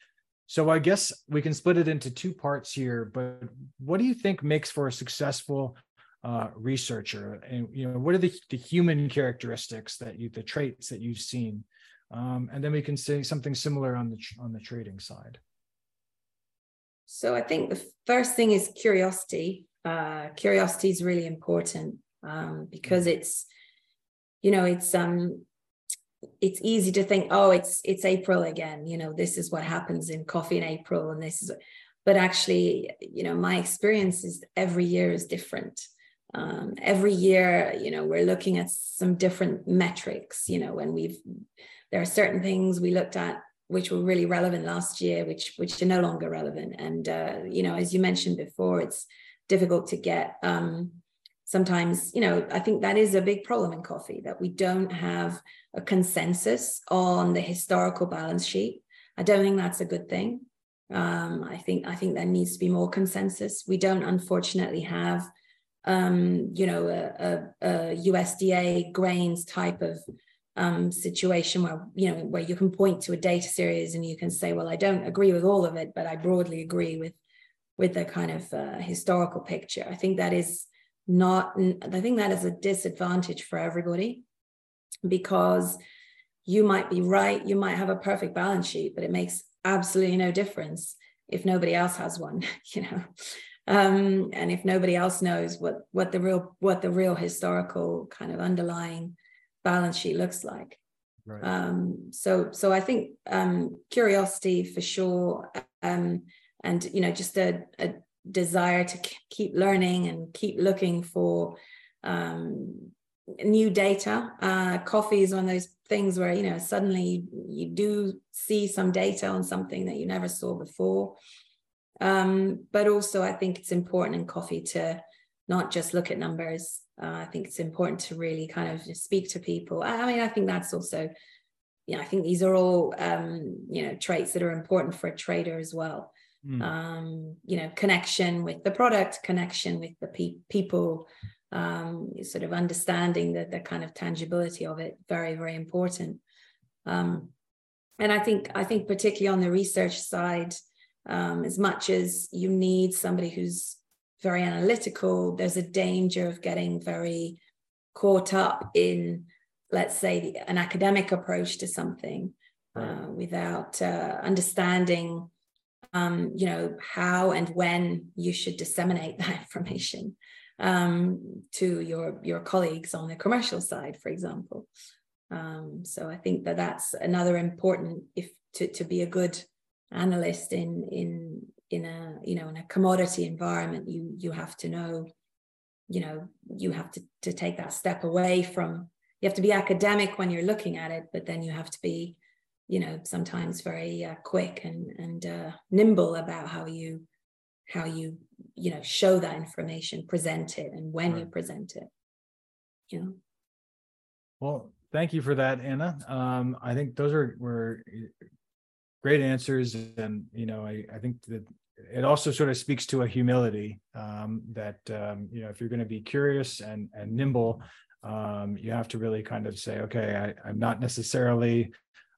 So i guess we can split it into two parts here but what do you think makes for a successful uh, researcher? And you know what are the, the human characteristics that you the traits that you've seen? Um, and then we can say something similar on the on the trading side. So i think the first thing is curiosity. Uh, curiosity is really important um, because mm. it's you know it's um it's easy to think oh it's it's april again you know this is what happens in coffee in april and this is but actually you know my experience is every year is different um, every year you know we're looking at some different metrics you know when we've there are certain things we looked at which were really relevant last year which which are no longer relevant and uh, you know as you mentioned before it's difficult to get um, sometimes you know i think that is a big problem in coffee that we don't have a consensus on the historical balance sheet. I don't think that's a good thing. Um, i think i think there needs to be more consensus. We don't unfortunately have um, you know a, a, a, usda grains type of um, situation where you know where you can point to a data series and you can say well i don't agree with all of it but i broadly agree with with the kind of uh, historical picture. I think that is not i think that is a disadvantage for everybody because you might be right you might have a perfect balance sheet but it makes absolutely no difference if nobody else has one you know um, and if nobody else knows what what the real what the real historical kind of underlying balance sheet looks like right. um, so so i think um, curiosity for sure um, and you know just a, a desire to keep learning and keep looking for um, new data. Uh, coffee is one of those things where you know suddenly you do see some data on something that you never saw before. Um, but also, I think it's important in coffee to not just look at numbers. Uh, I think it's important to really kind of speak to people. I mean, I think that's also, you know, I think these are all, um, you know, traits that are important for a trader as well mm. um, you know connection with the product connection with the pe- people um, sort of understanding the, the kind of tangibility of it very very important um, and i think i think particularly on the research side um, as much as you need somebody who's very analytical there's a danger of getting very caught up in let's say an academic approach to something uh, without uh, understanding um, you know, how and when you should disseminate that information um, to your your colleagues on the commercial side, for example. Um, so I think that that's another important if to, to be a good analyst in in in a you know in a commodity environment you you have to know you know you have to to take that step away from you have to be academic when you're looking at it but then you have to be you know sometimes very uh, quick and and uh, nimble about how you how you you know show that information present it and when right. you present it you know well thank you for that Ana um, i think those are were great answers and you know i i think that it also sort of speaks to a humility um, that um, you know if you're going to be curious and and nimble um, you have to really kind of say okay I, i'm not necessarily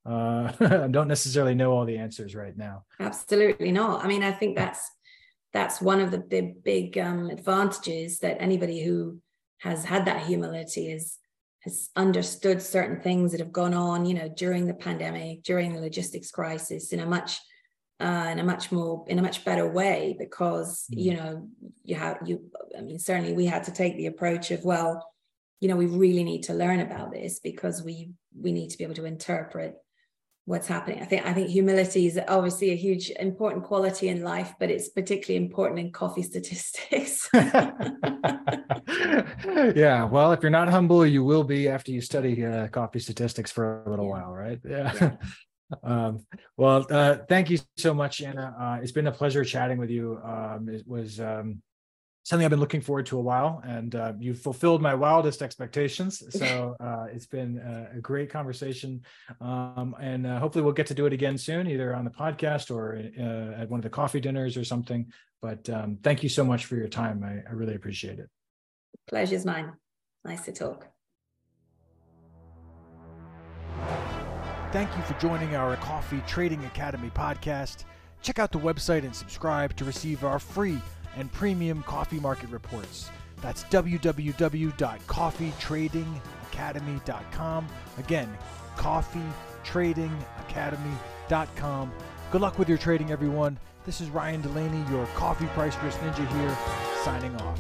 uh, I don't necessarily know all the answers right now. Absolutely not. I mean, I think that's that's one of the big big um, advantages that anybody who has had that humility is has understood certain things that have gone on, you know, during the pandemic, during the logistics crisis, in a much uh, in a much more in a much better way because mm. you know you have you i mean certainly we had to take the approach of well you know we really need to learn about this because we we need to be able to interpret what's happening. I think I think humility is obviously a huge important quality in life, but it's particularly important in coffee statistics. yeah, well, if you're not humble, you will be after you study uh, coffee statistics for a little yeah. while, right? Yeah. yeah. um, well, uh, thank you so much, Ana. Uh, it's been a pleasure chatting with you. Um, it was um, something I've been looking forward to a while, and uh, you've fulfilled my wildest expectations. So uh, it's been a, a great conversation, um, and uh, hopefully we'll get to do it again soon, either on the podcast or uh, at one of the coffee dinners or something. But um, thank you so much for your time. I, I really appreciate it. Pleasure's mine. Nice to talk. Thank you for joining our Coffee Trading Academy podcast. Check out the website and subscribe to receive our free and premium coffee market reports. That's www.coffeetradingacademy.com. Again, coffeetradingacademy.com. Good luck with your trading, everyone. This is Ryan Delaney, your coffee price risk ninja here, signing off.